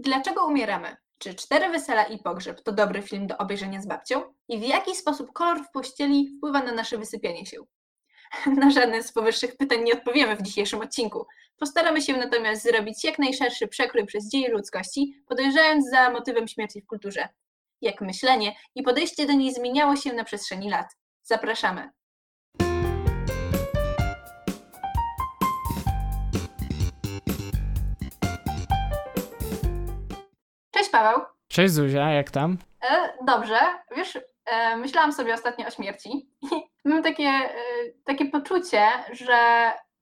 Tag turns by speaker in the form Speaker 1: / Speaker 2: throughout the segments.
Speaker 1: Dlaczego umieramy? Czy Cztery Wesela i Pogrzeb to dobry film do obejrzenia z babcią? I w jaki sposób kolor w pościeli wpływa na nasze wysypianie się? Na żadne z powyższych pytań nie odpowiemy w dzisiejszym odcinku. Postaramy się natomiast zrobić jak najszerszy przekrój przez dzieje ludzkości, podejrzewając za motywem śmierci w kulturze. Jak myślenie i podejście do niej zmieniało się na przestrzeni lat. Zapraszamy. Cześć Paweł.
Speaker 2: Cześć Zuzia, jak tam?
Speaker 1: E, dobrze, wiesz, e, myślałam sobie ostatnio o śmierci i mam takie, e, takie poczucie, że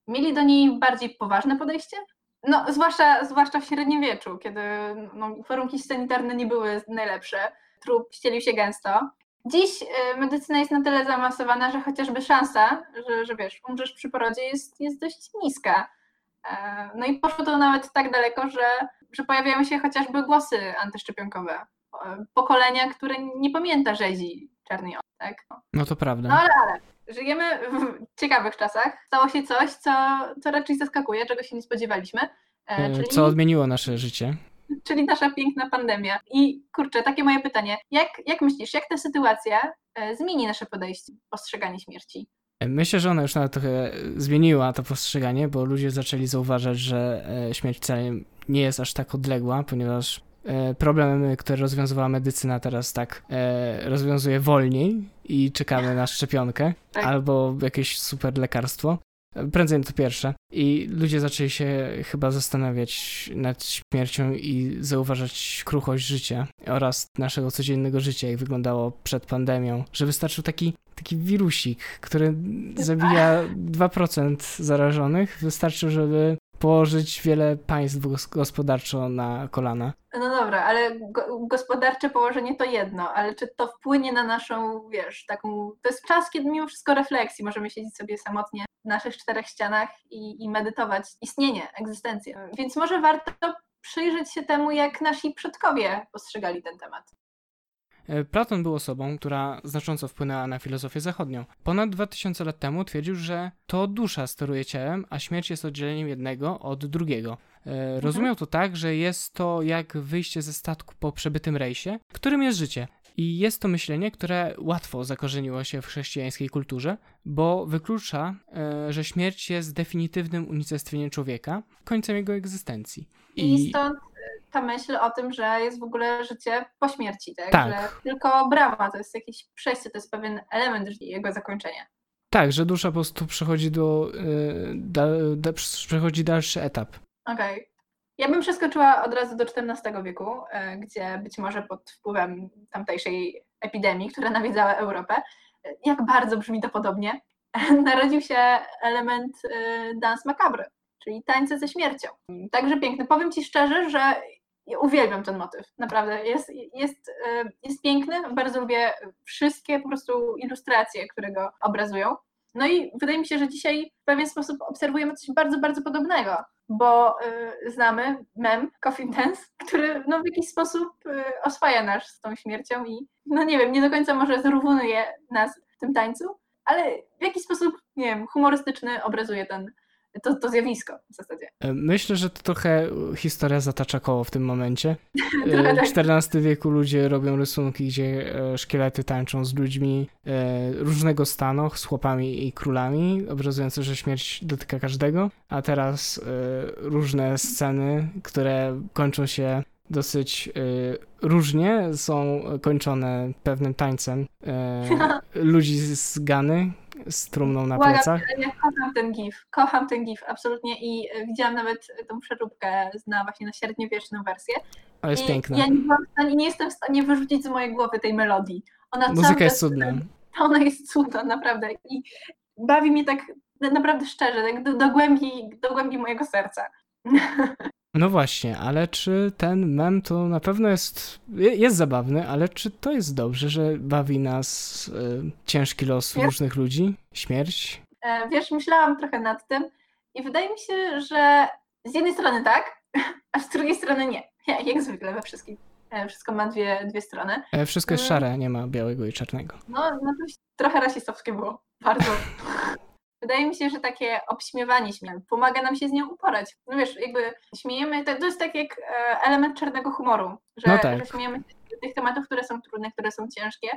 Speaker 1: mieli do niej bardziej poważne podejście. No, zwłaszcza, zwłaszcza w średniowieczu, kiedy no, warunki sanitarne nie były najlepsze, trup ścielił się gęsto. Dziś e, medycyna jest na tyle zaawansowana, że chociażby szansa, że, że wiesz, umrzesz przy porodzie jest, jest dość niska. E, no i poszło to nawet tak daleko, że, że pojawiają się chociażby głosy antyszczepionkowe. E, pokolenia, które nie pamięta rzezi czarnej tak?
Speaker 2: No to prawda.
Speaker 1: No ale, ale, żyjemy w ciekawych czasach. Stało się coś, co, co raczej zaskakuje, czego się nie spodziewaliśmy.
Speaker 2: E, czyli... Co odmieniło nasze życie?
Speaker 1: Czyli nasza piękna pandemia. I kurczę, takie moje pytanie. Jak, jak myślisz, jak ta sytuacja zmieni nasze podejście, postrzeganie śmierci?
Speaker 2: Myślę, że ona już nawet trochę zmieniła to postrzeganie, bo ludzie zaczęli zauważać, że e, śmierć wcale nie jest aż tak odległa, ponieważ e, problemy, które rozwiązywała medycyna, teraz tak e, rozwiązuje wolniej i czekamy na szczepionkę tak. albo jakieś super lekarstwo. Prędzej to pierwsze. I ludzie zaczęli się chyba zastanawiać nad śmiercią i zauważać kruchość życia oraz naszego codziennego życia, jak wyglądało przed pandemią, że wystarczył taki, taki wirusik, który zabija 2% zarażonych. Wystarczył, żeby położyć wiele państw gospodarczo na kolana.
Speaker 1: No dobra, ale go, gospodarcze położenie to jedno, ale czy to wpłynie na naszą, wiesz, taką. To jest czas, kiedy mimo wszystko refleksji możemy siedzieć sobie samotnie w naszych czterech ścianach i, i medytować istnienie, egzystencję. Więc może warto przyjrzeć się temu, jak nasi przodkowie postrzegali ten temat.
Speaker 2: E, Platon był osobą, która znacząco wpłynęła na filozofię zachodnią. Ponad 2000 lat temu twierdził, że to dusza steruje ciałem, a śmierć jest oddzieleniem jednego od drugiego. E, mhm. Rozumiał to tak, że jest to jak wyjście ze statku po przebytym rejsie, którym jest życie. I jest to myślenie, które łatwo zakorzeniło się w chrześcijańskiej kulturze, bo wyklucza, e, że śmierć jest definitywnym unicestwieniem człowieka, końcem jego egzystencji.
Speaker 1: I, I stąd ta myśl o tym, że jest w ogóle życie po śmierci, tak? tak. Że tylko brama to jest jakieś przejście, to jest pewien element jego zakończenia.
Speaker 2: Tak, że dusza po prostu przechodzi do, yy, da, da, przechodzi dalszy etap.
Speaker 1: Okej. Okay. Ja bym przeskoczyła od razu do XIV wieku, yy, gdzie być może pod wpływem tamtejszej epidemii, która nawiedzała Europę, jak bardzo brzmi to podobnie, narodził się element y, dance macabre, czyli tańce ze śmiercią. Także piękny. Powiem Ci szczerze, że uwielbiam ten motyw, naprawdę. Jest, jest, y, jest piękny, bardzo lubię wszystkie po prostu ilustracje, które go obrazują. No i wydaje mi się, że dzisiaj w pewien sposób obserwujemy coś bardzo, bardzo podobnego, bo y, znamy mem Coffin Dance, który no, w jakiś sposób y, oswaja nas z tą śmiercią i no nie wiem, nie do końca może zrównuje nas w tym tańcu, ale w jakiś sposób, nie wiem, humorystyczny obrazuje ten, to, to zjawisko w zasadzie.
Speaker 2: E, myślę, że to trochę historia zatacza koło w tym momencie. E, w XIV wieku ludzie robią rysunki, gdzie e, szkielety tańczą z ludźmi różnego stanu, z chłopami i królami, obrazujące, że śmierć dotyka każdego, a teraz różne sceny, które kończą się dosyć różnie, są kończone pewnym tańcem ludzi z Gany, z trumną na Błagam, plecach.
Speaker 1: Ja kocham ten gif, kocham ten gif, absolutnie i e, widziałam nawet tą przeróbkę na właśnie na średniowieczną wersję.
Speaker 2: O, jest
Speaker 1: I
Speaker 2: piękna.
Speaker 1: Ja nie, nie, jestem w stanie wyrzucić z mojej głowy tej melodii.
Speaker 2: Ona Muzyka jest cudna.
Speaker 1: Ona jest cudna, naprawdę. I bawi mnie tak naprawdę szczerze, tak do, do, głębi, do głębi mojego serca.
Speaker 2: No właśnie, ale czy ten mem to na pewno jest, jest zabawny, ale czy to jest dobrze, że bawi nas y, ciężki los wiesz? różnych ludzi, śmierć?
Speaker 1: E, wiesz, myślałam trochę nad tym i wydaje mi się, że z jednej strony tak, a z drugiej strony nie. Ja, jak zwykle we wszystkim. E, wszystko ma dwie, dwie strony.
Speaker 2: E, wszystko jest mm. szare, nie ma białego i czarnego.
Speaker 1: No, no to trochę rasistowskie było. Bardzo. wydaje mi się, że takie obśmiewanie śmierci pomaga nam się z nią uporać. No wiesz, jakby śmiejemy, to, to jest tak jak e, element czarnego humoru, że,
Speaker 2: No tak.
Speaker 1: że śmiejemy się z tych tematów, które są trudne, które są ciężkie,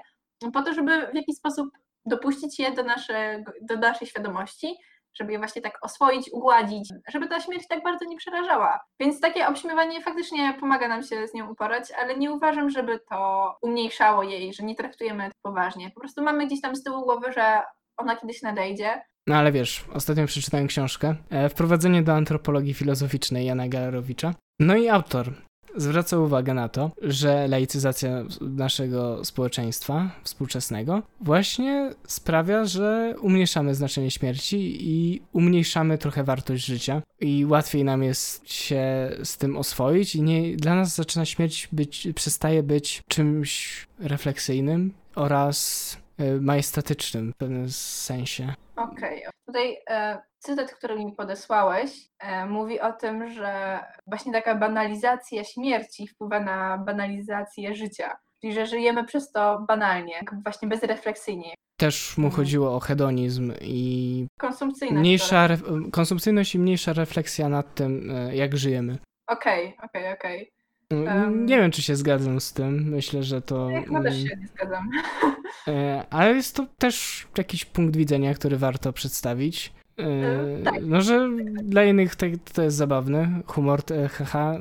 Speaker 1: po to, żeby w jakiś sposób dopuścić je do, naszego, do naszej świadomości, żeby je właśnie tak oswoić, ugładzić, żeby ta śmierć tak bardzo nie przerażała. Więc takie obśmiewanie faktycznie pomaga nam się z nią uporać, ale nie uważam, żeby to umniejszało jej, że nie traktujemy to poważnie. Po prostu mamy gdzieś tam z tyłu głowy, że ona kiedyś nadejdzie.
Speaker 2: No ale wiesz, ostatnio przeczytałem książkę e, Wprowadzenie do antropologii filozoficznej Jana Galerowicza. No i autor zwraca uwagę na to, że laicyzacja naszego społeczeństwa współczesnego właśnie sprawia, że umniejszamy znaczenie śmierci i umniejszamy trochę wartość życia i łatwiej nam jest się z tym oswoić i nie, dla nas zaczyna śmierć być, przestaje być czymś refleksyjnym oraz majestatycznym w pewnym sensie.
Speaker 1: Okej, okay. tutaj e, cytat, który mi podesłałeś, e, mówi o tym, że właśnie taka banalizacja śmierci wpływa na banalizację życia. Czyli, że żyjemy przez to banalnie, właśnie bezrefleksyjnie.
Speaker 2: Też mu mhm. chodziło o hedonizm i
Speaker 1: konsumpcyjność.
Speaker 2: Mniejsza re... konsumpcyjność i mniejsza refleksja nad tym, e, jak żyjemy.
Speaker 1: Okej, okay, okej, okay, okej.
Speaker 2: Um, nie wiem, czy się zgadzam z tym. Myślę, że to.
Speaker 1: Ja chyba też się nie zgadzam.
Speaker 2: E, ale jest to też jakiś punkt widzenia, który warto przedstawić. E, tak. No, że dla innych to, to jest zabawne. Humor, haha,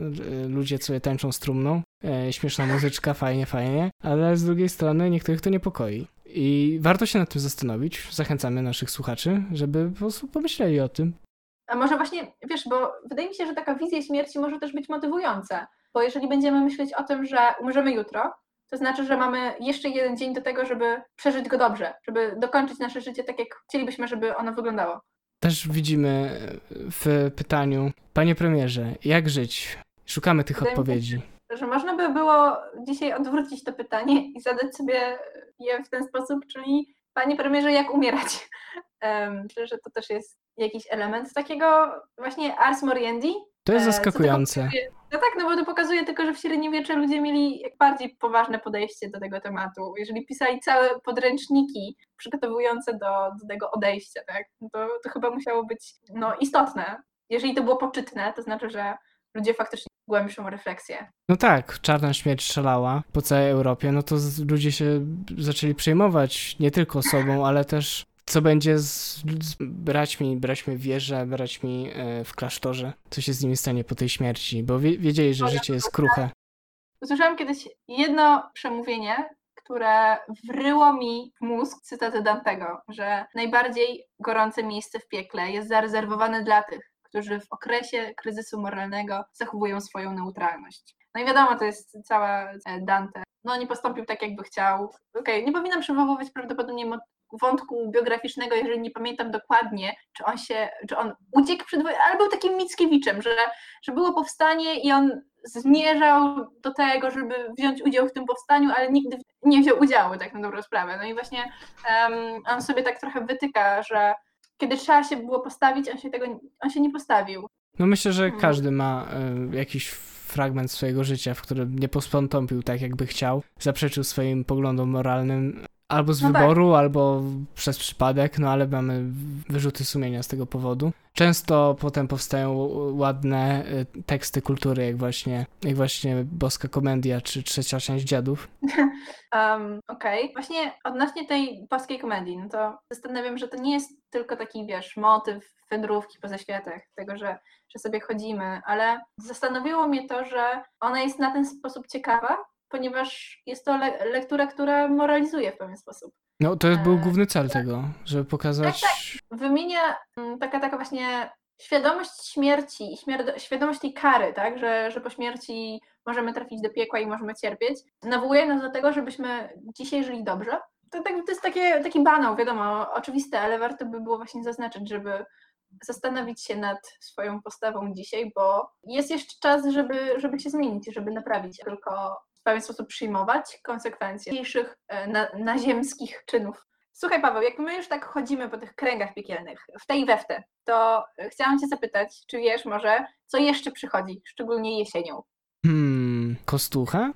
Speaker 2: ludzie sobie tańczą strumną. E, śmieszna muzyczka, fajnie, fajnie. Ale z drugiej strony niektórych to niepokoi. I warto się nad tym zastanowić. Zachęcamy naszych słuchaczy, żeby po prostu pomyśleli o tym.
Speaker 1: A może właśnie, wiesz, bo wydaje mi się, że taka wizja śmierci może też być motywująca. Bo jeżeli będziemy myśleć o tym, że umrzemy jutro, to znaczy, że mamy jeszcze jeden dzień do tego, żeby przeżyć go dobrze, żeby dokończyć nasze życie tak, jak chcielibyśmy, żeby ono wyglądało.
Speaker 2: Też widzimy w pytaniu, panie premierze, jak żyć? Szukamy tych Wydaje odpowiedzi.
Speaker 1: Się, że można by było dzisiaj odwrócić to pytanie i zadać sobie je w ten sposób, czyli panie premierze, jak umierać? Um, myślę, że to też jest jakiś element takiego właśnie ars moriendi.
Speaker 2: To jest e, zaskakujące.
Speaker 1: No tak, no bo to pokazuje tylko, że w średniowieczu ludzie mieli bardziej poważne podejście do tego tematu. Jeżeli pisali całe podręczniki przygotowujące do, do tego odejścia, tak, no to, to chyba musiało być no, istotne. Jeżeli to było poczytne, to znaczy, że ludzie faktycznie głębszą refleksję.
Speaker 2: No tak, czarna śmierć szalała po całej Europie, no to ludzie się zaczęli przejmować nie tylko sobą, ale też co będzie z, z braćmi, braćmi w wierze, braćmi e, w klasztorze, co się z nimi stanie po tej śmierci, bo wie, wiedzieli, że życie jest kruche.
Speaker 1: Usłyszałam kiedyś jedno przemówienie, które wryło mi w mózg cytaty Dantego, że najbardziej gorące miejsce w piekle jest zarezerwowane dla tych, którzy w okresie kryzysu moralnego zachowują swoją neutralność. No i wiadomo, to jest cała e, Dante. No nie postąpił tak, jakby chciał. Okej, okay, nie powinnam przywoływać prawdopodobnie wątku biograficznego, jeżeli nie pamiętam dokładnie, czy on się, czy on uciekł przed wojną, ale był takim Mickiewiczem, że, że było powstanie i on zmierzał do tego, żeby wziąć udział w tym powstaniu, ale nigdy nie wziął udziału, tak na dobrą sprawę. No i właśnie um, on sobie tak trochę wytyka, że kiedy trzeba się było postawić, on się tego, on się nie postawił.
Speaker 2: No myślę, że hmm. każdy ma y, jakiś fragment swojego życia, w którym nie postąpił tak, jakby chciał, zaprzeczył swoim poglądom moralnym, Albo z no tak. wyboru, tak. albo przez przypadek, no ale mamy wyrzuty sumienia z tego powodu. Często potem powstają ładne y, teksty kultury, jak właśnie, jak właśnie Boska Komedia, czy Trzecia Część Dziadów.
Speaker 1: Um, Okej. Okay. Właśnie odnośnie tej boskiej komedii, no to zastanawiam, że to nie jest tylko taki, wiesz, motyw wędrówki po zaświatach, tego, że, że sobie chodzimy, ale zastanowiło mnie to, że ona jest na ten sposób ciekawa, ponieważ jest to le lektura, która moralizuje w pewien sposób.
Speaker 2: No to był e, główny cel tego, żeby pokazać.
Speaker 1: Tak, tak. Wymienia mm, taka, taka właśnie świadomość śmierci, świadomość tej kary, tak, że, że po śmierci możemy trafić do piekła i możemy cierpieć, nawołuje nas do tego, żebyśmy dzisiaj żyli dobrze. To, tak, to jest takie, taki banał, wiadomo, oczywiste, ale warto by było właśnie zaznaczyć, żeby zastanowić się nad swoją postawą dzisiaj, bo jest jeszcze czas, żeby, żeby się zmienić, żeby naprawić. Tylko w pewien sposób przyjmować konsekwencje dzisiejszych e, na, naziemskich czynów. Słuchaj Paweł, jak my już tak chodzimy po tych kręgach piekielnych, w tej we w te, to chciałam Cię zapytać, czy wiesz może, co jeszcze przychodzi, szczególnie jesienią?
Speaker 2: Hmm, kostucha?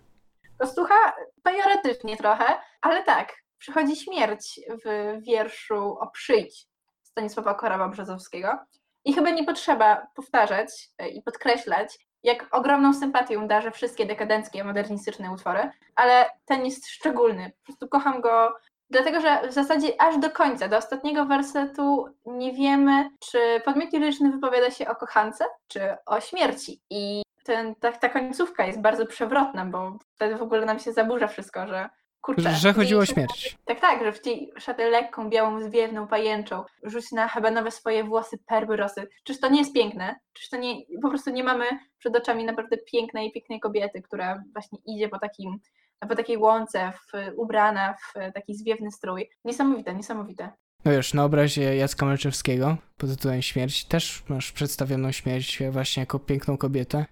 Speaker 1: Kostucha pejoratywnie trochę, ale tak, przychodzi śmierć w wierszu o przyjdź Stanisława Korawa-Brzozowskiego. I chyba nie potrzeba powtarzać e, i podkreślać, jak ogromną sympatią darzę wszystkie dekadenckie, modernistyczne utwory, ale ten jest szczególny. Po prostu kocham go, dlatego że w zasadzie aż do końca, do ostatniego wersetu nie wiemy, czy podmiot liryczny wypowiada się o kochance, czy o śmierci. I ten, ta, ta końcówka jest bardzo przewrotna, bo wtedy w ogóle nam się zaburza wszystko, że kurczę.
Speaker 2: Że chodziło o śmierć.
Speaker 1: Tak, tak, że w tej szatę lekką, białą, zwiewną pajęczą rzuć na chyba nowe swoje włosy perły rosy. Czyż to nie jest piękne? Czyż to nie, po prostu nie mamy przed oczami naprawdę pięknej, pięknej kobiety, która właśnie idzie po takim po takiej łące, w, ubrana w taki zwiewny strój. Niesamowite, niesamowite.
Speaker 2: No wiesz, na obrazie Jacka Malczewskiego pod tytułem Śmierć też masz przedstawioną śmierć właśnie jako piękną kobietę,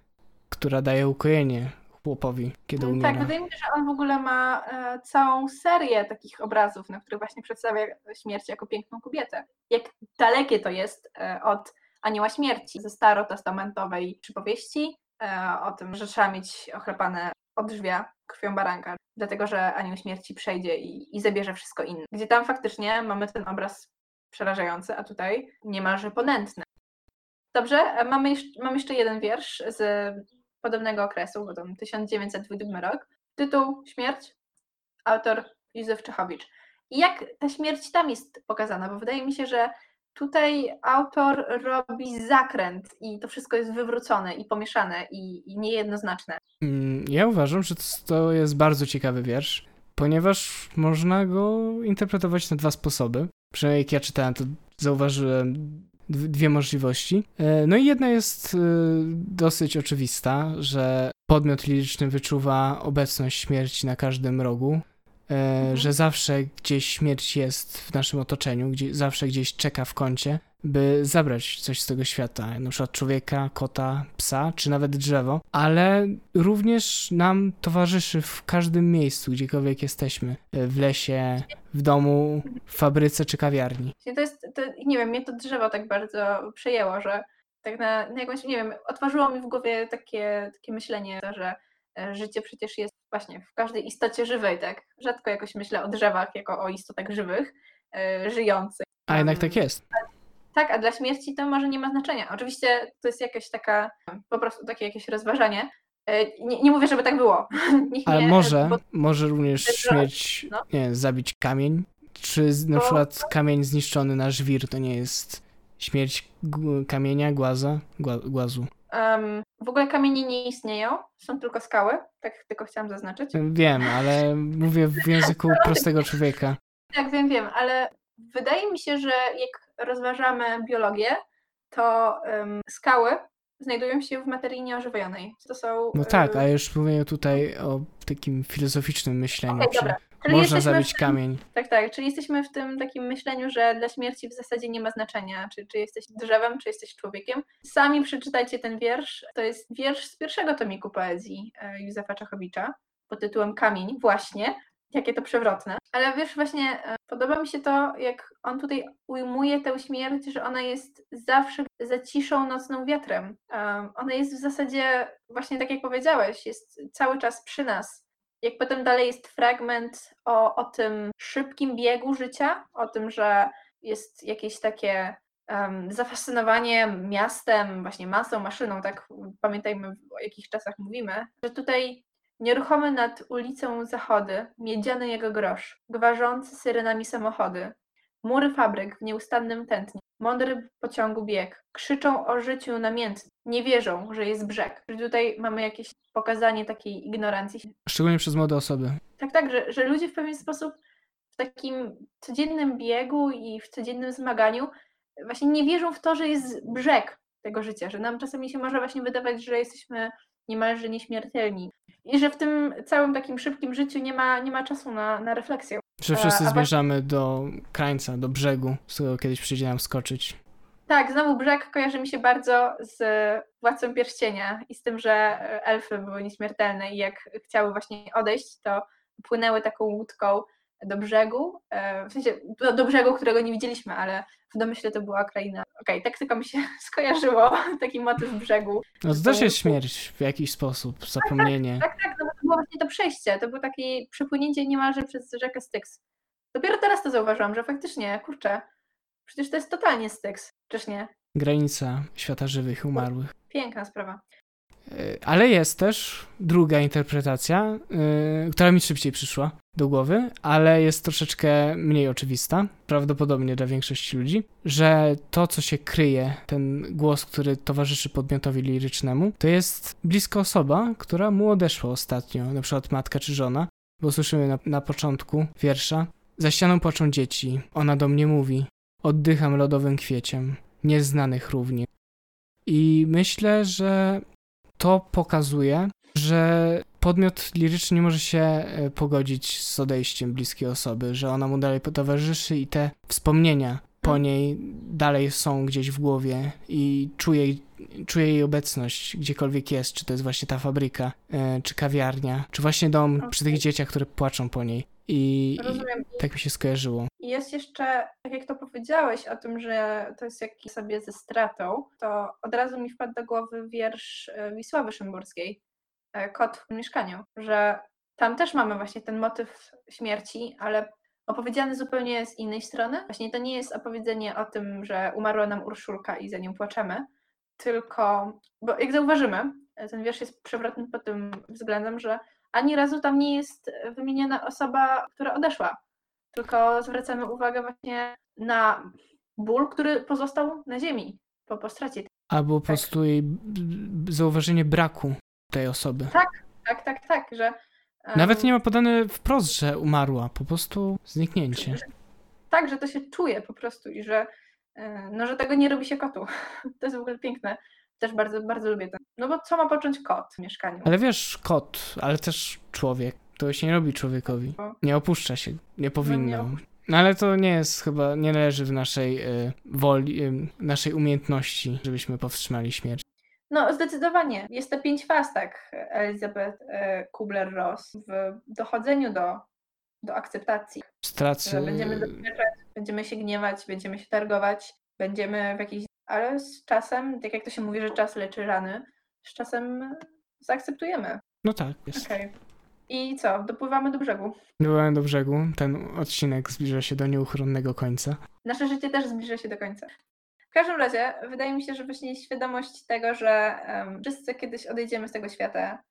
Speaker 2: która daje ukojenie chłopowi, kiedy
Speaker 1: Mm,
Speaker 2: umiera.
Speaker 1: Tak, wydaje mi się, że on w ogóle ma e, całą serię takich obrazów, na których właśnie przedstawia śmierć jako piękną kobietę. Jak dalekie to jest e, od Anioła Śmierci ze starotestamentowej przypowieści e, o tym, że trzeba mieć ochlepane odrzwia krwią baranka, dlatego że Anioł Śmierci przejdzie i, i zabierze wszystko inne. Gdzie tam faktycznie mamy ten obraz przerażający, a tutaj niemalże ponętny. Dobrze, e, mamy jeszcze, mam jeszcze jeden wiersz z podobnego okresu, bo to 1902 rok. Tytuł Śmierć, autor Józef Czechowicz. I jak ta śmierć tam jest pokazana? Bo wydaje mi się, że tutaj autor robi zakręt i to wszystko jest wywrócone i pomieszane i, i niejednoznaczne.
Speaker 2: Mm, Ja uważam, że to jest bardzo ciekawy wiersz, ponieważ można go interpretować na dwa sposoby. Przynajmniej jak ja czytałem, to zauważyłem dwie możliwości. E, No i jedna jest e, dosyć oczywista, że podmiot liryczny wyczuwa obecność śmierci na każdym rogu, e,
Speaker 1: Mhm.
Speaker 2: że zawsze gdzieś śmierć jest w naszym otoczeniu, gdzie, zawsze gdzieś czeka w kącie, by zabrać coś z tego świata, na przykład człowieka, kota, psa, czy nawet drzewo, ale również nam towarzyszy w każdym miejscu, gdziekolwiek jesteśmy, w lesie, w domu, w fabryce czy kawiarni.
Speaker 1: To jest, to, nie wiem, mnie to drzewo tak bardzo przejęło, że tak na, na jakąś, nie wiem, otworzyło mi w głowie takie, takie myślenie, że e, życie przecież jest właśnie w każdej istocie żywej, tak? Rzadko jakoś myślę o drzewach jako o istotach żywych, e, żyjących.
Speaker 2: A jednak tak jest.
Speaker 1: Tak, a dla śmierci to może nie ma znaczenia. Oczywiście to jest jakaś taka, po prostu takie jakieś rozważanie. E, Nie, nie mówię, żeby tak było. Niech
Speaker 2: Ale
Speaker 1: nie,
Speaker 2: może,
Speaker 1: bo-
Speaker 2: może również śmierć,
Speaker 1: no.
Speaker 2: nie wiem, zabić kamień, czy na
Speaker 1: Bo-
Speaker 2: przykład kamień zniszczony na żwir to nie jest śmierć kamienia, głaza, gła, głazu.
Speaker 1: em, w ogóle kamienie nie istnieją, są tylko skały, tak tylko chciałam zaznaczyć.
Speaker 2: Wiem, ale mówię w języku prostego człowieka.
Speaker 1: Tak, wiem, wiem, ale wydaje mi się, że jak rozważamy biologię, to em, skały znajdują się w materii nieożywionej. To są.
Speaker 2: No tak,
Speaker 1: e,
Speaker 2: a już mówię tutaj o takim filozoficznym myśleniu, czy
Speaker 1: dobra. Czyli
Speaker 2: można zabić
Speaker 1: w,
Speaker 2: kamień.
Speaker 1: Tak, tak. Czyli jesteśmy w tym takim myśleniu, że dla śmierci w zasadzie nie ma znaczenia, czy, czy jesteś drzewem, czy jesteś człowiekiem. Sami przeczytajcie ten wiersz. To jest wiersz z pierwszego tomiku poezji e, Józefa Czechowicza pod tytułem Kamień, właśnie. Jakie to przewrotne. Ale wiesz, właśnie e, podoba mi się to, jak on tutaj ujmuje tę śmierć, że ona jest zawsze za ciszą nocną wiatrem. Um, ona jest w zasadzie, właśnie tak jak powiedziałeś, jest cały czas przy nas. Jak potem dalej jest fragment o, o tym szybkim biegu życia, o tym, że jest jakieś takie um, zafascynowanie miastem, właśnie masą, maszyną, tak pamiętajmy o jakich czasach mówimy, że tutaj Nieruchomy nad ulicą zachody, miedziany jego grosz, gwarzący syrenami samochody, mury fabryk w nieustannym tętnie, mądry pociągu bieg, krzyczą o życiu namiętnie, nie wierzą, że jest brzeg. Że tutaj mamy jakieś pokazanie takiej ignorancji.
Speaker 2: Szczególnie przez młode osoby.
Speaker 1: Tak, tak, że, że ludzie w pewien sposób w takim codziennym biegu i w codziennym zmaganiu właśnie nie wierzą w to, że jest brzeg tego życia, że nam czasami się może właśnie wydawać, że jesteśmy niemalże nieśmiertelni. I że w tym całym takim szybkim życiu nie ma, nie ma czasu na, na refleksję.
Speaker 2: Że
Speaker 1: E,
Speaker 2: wszyscy
Speaker 1: a wa-
Speaker 2: zmierzamy do krańca, do brzegu, z którego kiedyś przyjdzie nam skoczyć.
Speaker 1: Tak, znowu brzeg kojarzy mi się bardzo z Władcą Pierścienia i z tym, że elfy były nieśmiertelne i jak chciały właśnie odejść, to płynęły taką łódką do brzegu, e, w sensie do, do brzegu, którego nie widzieliśmy, ale w domyśle to była kraina. Okej, tak tylko mi się skojarzyło, taki motyw brzegu.
Speaker 2: No to też jest śmierć w jakiś sposób, zapomnienie.
Speaker 1: Tak, tak, no bo to było właśnie to przejście, to było takie przepłynięcie niemalże przez rzekę Styx. Dopiero teraz to zauważyłam, że faktycznie, kurczę, Przecież to jest totalnie styks, czyż nie?
Speaker 2: Granica świata żywych i umarłych.
Speaker 1: Piękna sprawa.
Speaker 2: Y, Ale jest też druga interpretacja, y, która mi szybciej przyszła do głowy, ale jest troszeczkę mniej oczywista, prawdopodobnie dla większości ludzi, że to, co się kryje, ten głos, który towarzyszy podmiotowi lirycznemu, to jest bliska osoba, która mu odeszła ostatnio, na przykład matka czy żona, bo słyszymy na, na początku wiersza. Za ścianą płaczą dzieci, ona do mnie mówi, oddycham lodowym kwieciem, nieznanych równie. I myślę, że to pokazuje, że podmiot liryczny nie może się e, pogodzić z odejściem bliskiej osoby, że ona mu dalej towarzyszy i te wspomnienia po niej dalej są gdzieś w głowie i czuje, czuje jej obecność gdziekolwiek jest, czy to jest właśnie ta fabryka, e, czy kawiarnia, czy właśnie dom przy tych dzieciach, które płaczą po niej. I, i tak mi się skojarzyło.
Speaker 1: I jest jeszcze, tak jak to powiedziałeś o tym, że to jest jakiś sobie ze stratą, to od razu mi wpadł do głowy wiersz e, Wisławy Szymborskiej, Kot w mieszkaniu, że tam też mamy właśnie ten motyw śmierci, ale opowiedziany zupełnie z innej strony. Właśnie to nie jest opowiedzenie o tym, że umarła nam Urszulka i za nią płaczemy, tylko, bo jak zauważymy, e, ten wiersz jest przewrotny pod tym względem, że ani razu tam nie jest wymieniona osoba, która odeszła, tylko zwracamy uwagę właśnie na ból, który pozostał na ziemi po, po stracie.
Speaker 2: Albo po prostu jej zauważenie braku tej osoby.
Speaker 1: Tak, tak, tak, że. em,
Speaker 2: Nawet nie ma podane wprost, że umarła, po prostu zniknięcie.
Speaker 1: Tak, że to się czuje po prostu i że, e, no, że tego nie robi się kotu. To jest w ogóle piękne. Też bardzo, bardzo lubię to. No bo co ma począć kot w mieszkaniu?
Speaker 2: Ale wiesz, kot, ale też człowiek, to się nie robi człowiekowi. Nie opuszcza się, nie powinno. No ale to nie jest chyba, nie leży w naszej y, woli, y, naszej umiejętności, żebyśmy powstrzymali śmierć.
Speaker 1: No, zdecydowanie. Jest to pięć faz, tak, Elizabeth e, Kubler-Ross w dochodzeniu do, do akceptacji.
Speaker 2: Stracy,
Speaker 1: Będziemy doświadczać, będziemy się gniewać, będziemy się targować, będziemy w jakiś. Ale z czasem, tak jak to się mówi, że czas leczy rany, z czasem zaakceptujemy.
Speaker 2: no tak, jest.
Speaker 1: Okej. I co? Dopływamy do brzegu.
Speaker 2: Byłem do brzegu, ten odcinek zbliża się do nieuchronnego końca.
Speaker 1: Nasze życie też zbliża się do końca. W każdym razie, wydaje mi się, że właśnie świadomość tego, że wszyscy kiedyś odejdziemy z tego świata,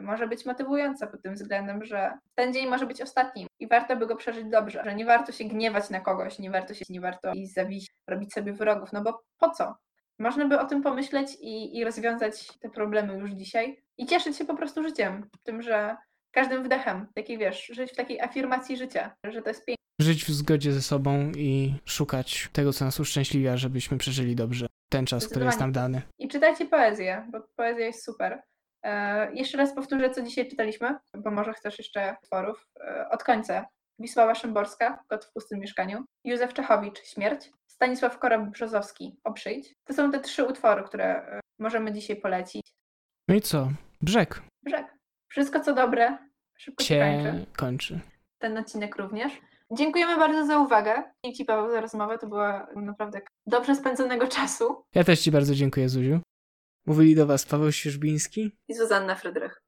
Speaker 1: może być motywująca pod tym względem, że ten dzień może być ostatnim i warto by go przeżyć dobrze, że nie warto się gniewać na kogoś, nie warto się, nie warto iść zawiść, robić sobie wrogów, no bo po co? Można by o tym pomyśleć i, i rozwiązać te problemy już dzisiaj i cieszyć się po prostu życiem, tym, że każdym wdechem, taki wiesz, żyć w takiej afirmacji życia, że to jest piękne.
Speaker 2: Żyć w zgodzie ze sobą i szukać tego, co nas uszczęśliwia, żebyśmy przeżyli dobrze ten czas, który jest nam dany.
Speaker 1: I czytajcie poezję, bo poezja jest super. E, jeszcze raz powtórzę, co dzisiaj czytaliśmy, bo może chcesz jeszcze utworów. E, od końca. Wisława Szymborska, Kot w pustym mieszkaniu. Józef Czechowicz, Śmierć. Stanisław Korab-Brzozowski, Oprzyjdź. To są te trzy utwory, które e, możemy dzisiaj polecić.
Speaker 2: No i co? Brzeg
Speaker 1: Brzeg. Wszystko, co dobre, szybko się kończy.
Speaker 2: kończy.
Speaker 1: Ten odcinek również. Dziękujemy bardzo za uwagę. Dzięki Ci, Paweł, za rozmowę. To była naprawdę dobrze spędzonego czasu.
Speaker 2: Ja też Ci bardzo dziękuję, Zuziu. Mówili do Was Paweł Świeżbiński
Speaker 1: I Zuzanna Frydrych.